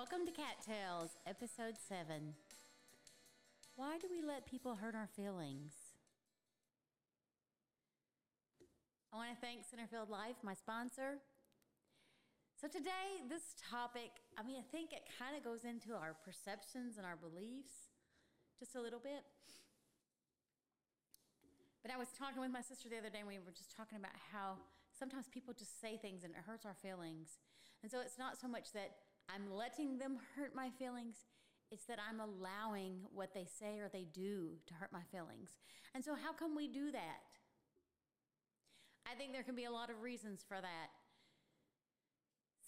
Welcome to Cattails, episode 7. Why do we let people hurt our feelings? I want to thank Centerfield Life, my sponsor. So, today, this topic, I mean, I think it kind of goes into our perceptions and our beliefs just a little bit. But I was talking with my sister the other day, and we were just talking about how sometimes people just say things and it hurts our feelings. And so, it's not so much that I'm letting them hurt my feelings. It's that I'm allowing what they say or they do to hurt my feelings. And so, how can we do that? I think there can be a lot of reasons for that.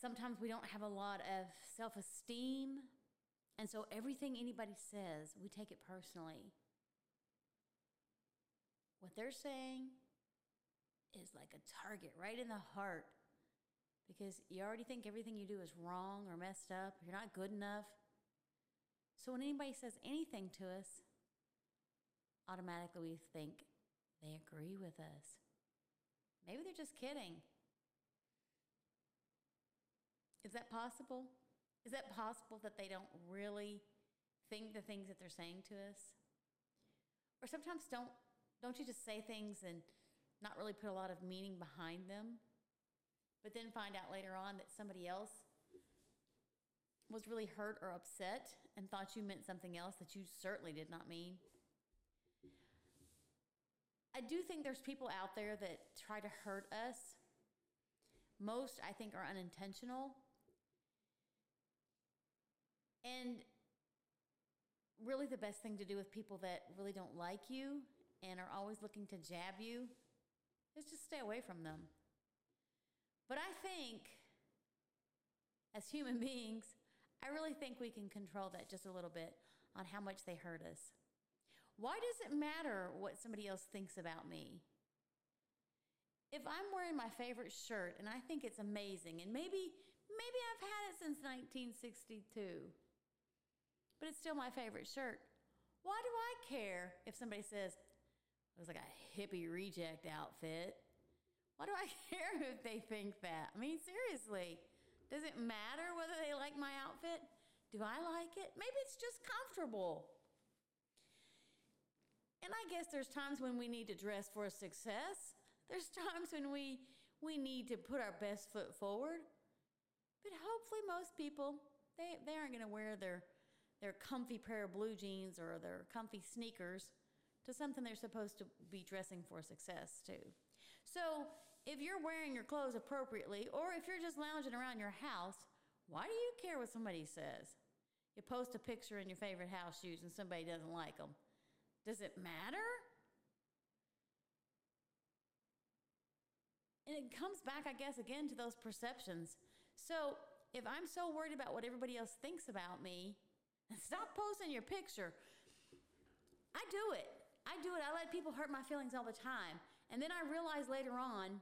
Sometimes we don't have a lot of self esteem. And so, everything anybody says, we take it personally. What they're saying is like a target right in the heart because you already think everything you do is wrong or messed up, you're not good enough. So when anybody says anything to us, automatically we think they agree with us. Maybe they're just kidding. Is that possible? Is that possible that they don't really think the things that they're saying to us? Or sometimes don't don't you just say things and not really put a lot of meaning behind them? But then find out later on that somebody else was really hurt or upset and thought you meant something else that you certainly did not mean. I do think there's people out there that try to hurt us. Most, I think, are unintentional. And really, the best thing to do with people that really don't like you and are always looking to jab you is just stay away from them. But I think, as human beings, I really think we can control that just a little bit on how much they hurt us. Why does it matter what somebody else thinks about me? If I'm wearing my favorite shirt and I think it's amazing, and maybe maybe I've had it since 1962, but it's still my favorite shirt. Why do I care if somebody says it was like a hippie reject outfit? Why do I care if they think that? I mean, seriously, does it matter whether they like my outfit? Do I like it? Maybe it's just comfortable. And I guess there's times when we need to dress for success. There's times when we we need to put our best foot forward. But hopefully most people they, they aren't gonna wear their their comfy pair of blue jeans or their comfy sneakers to something they're supposed to be dressing for success too. So, if you're wearing your clothes appropriately, or if you're just lounging around your house, why do you care what somebody says? You post a picture in your favorite house shoes and somebody doesn't like them. Does it matter? And it comes back, I guess, again to those perceptions. So, if I'm so worried about what everybody else thinks about me, stop posting your picture. I do it. I do it. I let people hurt my feelings all the time. And then I realize later on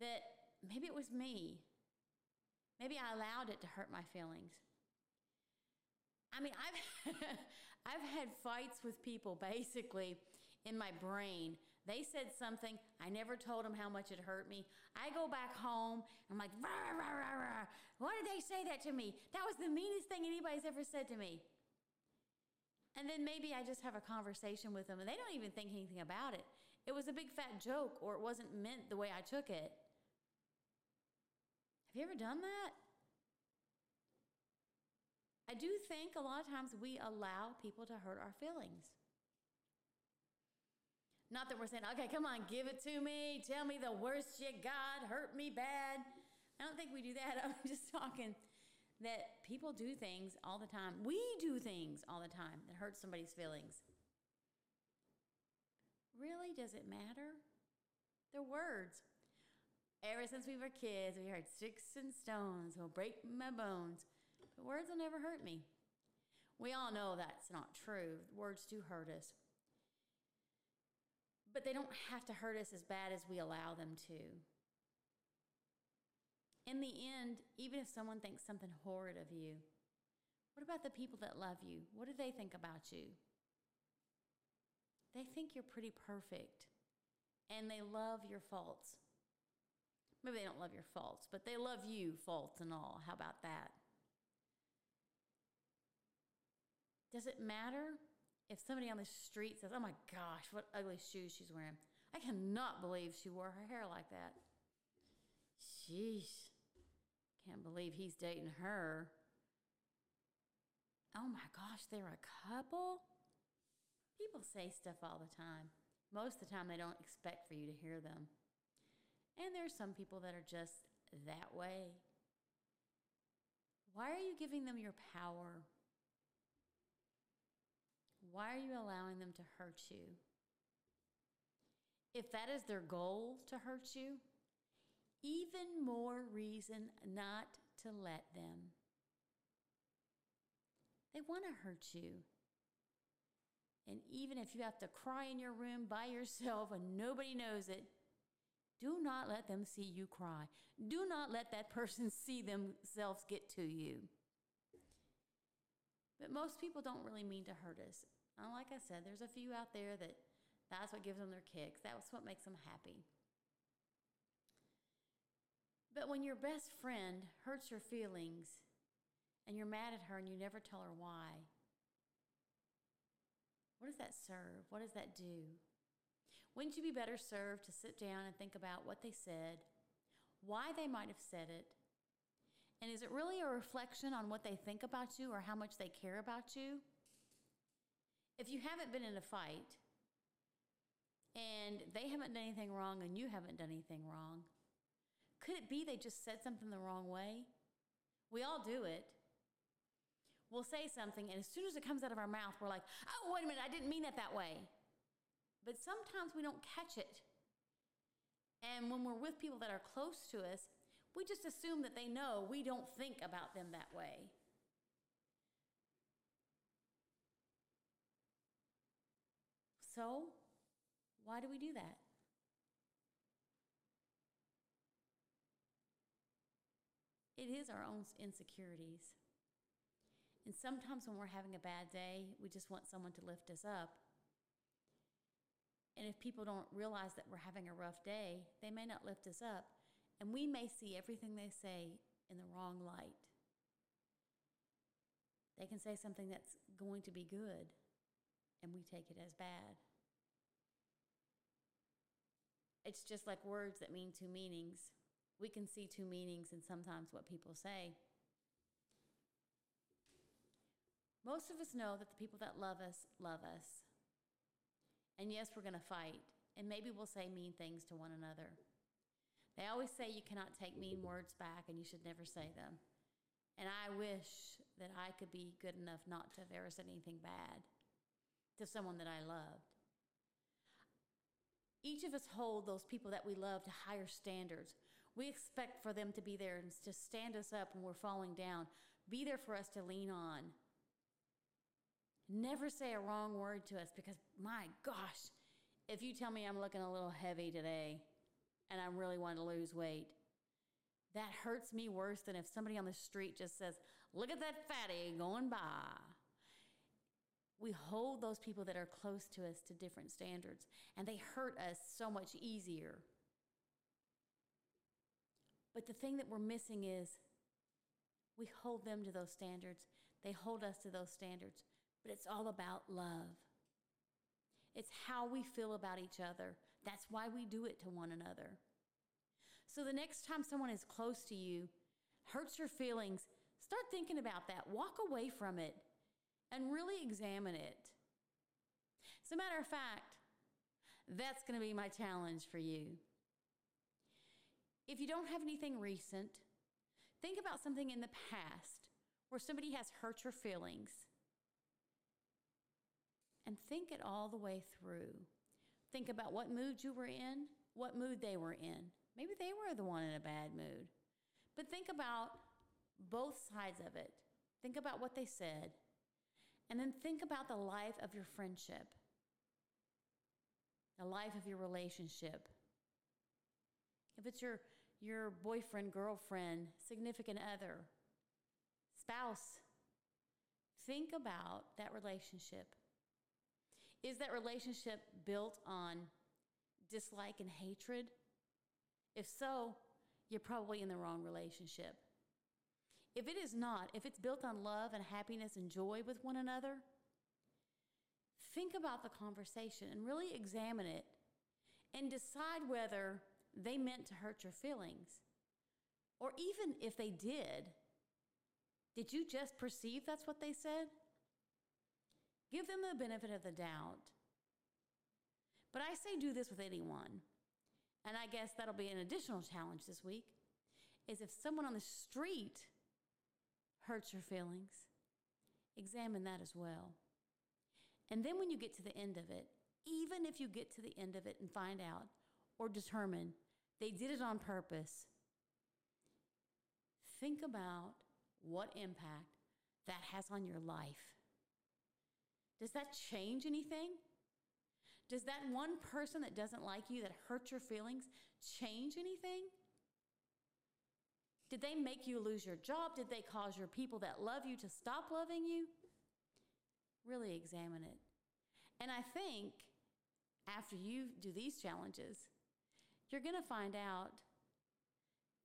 that maybe it was me. Maybe I allowed it to hurt my feelings. I mean, I've I've had fights with people basically in my brain. They said something, I never told them how much it hurt me. I go back home, I'm like, rah, rah, rah, rah. why did they say that to me? That was the meanest thing anybody's ever said to me. And then maybe I just have a conversation with them and they don't even think anything about it. It was a big fat joke or it wasn't meant the way I took it. Have you ever done that? I do think a lot of times we allow people to hurt our feelings. Not that we're saying, okay, come on, give it to me. Tell me the worst you got. Hurt me bad. I don't think we do that. I'm just talking that people do things all the time. We do things all the time that hurt somebody's feelings. Really, does it matter? They're words. Ever since we were kids, we heard sticks and stones will break my bones, but words will never hurt me. We all know that's not true. Words do hurt us. But they don't have to hurt us as bad as we allow them to in the end, even if someone thinks something horrid of you, what about the people that love you? What do they think about you? They think you're pretty perfect and they love your faults. Maybe they don't love your faults, but they love you, faults and all. How about that? Does it matter if somebody on the street says, Oh my gosh, what ugly shoes she's wearing? I cannot believe she wore her hair like that. Sheesh. Can't believe he's dating her. Oh my gosh, they're a couple? People say stuff all the time. Most of the time, they don't expect for you to hear them. And there are some people that are just that way. Why are you giving them your power? Why are you allowing them to hurt you? If that is their goal to hurt you, even more reason not to let them. They want to hurt you. And even if you have to cry in your room by yourself and nobody knows it, do not let them see you cry. Do not let that person see themselves get to you. But most people don't really mean to hurt us. And like I said, there's a few out there that that's what gives them their kicks. That's what makes them happy. But when your best friend hurts your feelings and you're mad at her and you never tell her why, what does that serve? What does that do? Wouldn't you be better served to sit down and think about what they said, why they might have said it, and is it really a reflection on what they think about you or how much they care about you? If you haven't been in a fight and they haven't done anything wrong and you haven't done anything wrong, could it be they just said something the wrong way? We all do it. We'll say something, and as soon as it comes out of our mouth, we're like, oh, wait a minute, I didn't mean it that way. But sometimes we don't catch it. And when we're with people that are close to us, we just assume that they know we don't think about them that way. So, why do we do that? It is our own insecurities. And sometimes when we're having a bad day, we just want someone to lift us up. And if people don't realize that we're having a rough day, they may not lift us up. And we may see everything they say in the wrong light. They can say something that's going to be good, and we take it as bad. It's just like words that mean two meanings we can see two meanings in sometimes what people say. Most of us know that the people that love us love us. And yes, we're going to fight, and maybe we'll say mean things to one another. They always say you cannot take mean words back and you should never say them. And I wish that I could be good enough not to have ever said anything bad to someone that I loved. Each of us hold those people that we love to higher standards. We expect for them to be there and to stand us up when we're falling down, be there for us to lean on. Never say a wrong word to us because, my gosh, if you tell me I'm looking a little heavy today and I really want to lose weight, that hurts me worse than if somebody on the street just says, Look at that fatty going by. We hold those people that are close to us to different standards, and they hurt us so much easier. But the thing that we're missing is we hold them to those standards, they hold us to those standards, but it's all about love. It's how we feel about each other. That's why we do it to one another. So the next time someone is close to you, hurts your feelings, start thinking about that. Walk away from it and really examine it. As a matter of fact, that's going to be my challenge for you. If you don't have anything recent, think about something in the past where somebody has hurt your feelings and think it all the way through. Think about what mood you were in, what mood they were in. Maybe they were the one in a bad mood. But think about both sides of it. Think about what they said. And then think about the life of your friendship, the life of your relationship. If it's your your boyfriend, girlfriend, significant other, spouse. Think about that relationship. Is that relationship built on dislike and hatred? If so, you're probably in the wrong relationship. If it is not, if it's built on love and happiness and joy with one another, think about the conversation and really examine it and decide whether they meant to hurt your feelings. Or even if they did, did you just perceive that's what they said? Give them the benefit of the doubt. But I say do this with anyone. And I guess that'll be an additional challenge this week is if someone on the street hurts your feelings, examine that as well. And then when you get to the end of it, even if you get to the end of it and find out or determine they did it on purpose, think about what impact that has on your life. Does that change anything? Does that one person that doesn't like you, that hurt your feelings, change anything? Did they make you lose your job? Did they cause your people that love you to stop loving you? Really examine it. And I think after you do these challenges, you're going to find out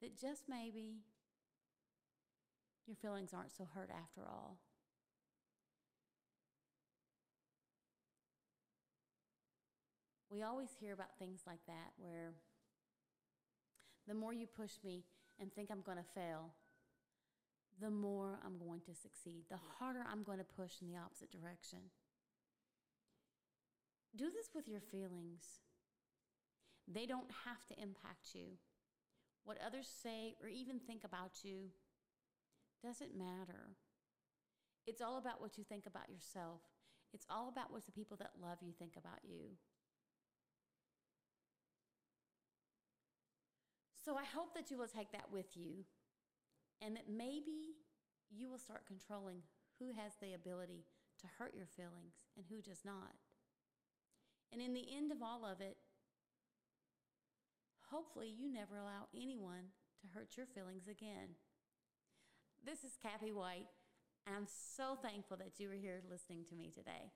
that just maybe your feelings aren't so hurt after all. We always hear about things like that where the more you push me and think I'm going to fail, the more I'm going to succeed, the harder I'm going to push in the opposite direction. Do this with your feelings. They don't have to impact you. What others say or even think about you doesn't matter. It's all about what you think about yourself. It's all about what the people that love you think about you. So I hope that you will take that with you and that maybe you will start controlling who has the ability to hurt your feelings and who does not. And in the end of all of it, hopefully you never allow anyone to hurt your feelings again. This is Kathy White, I'm so thankful that you were here listening to me today.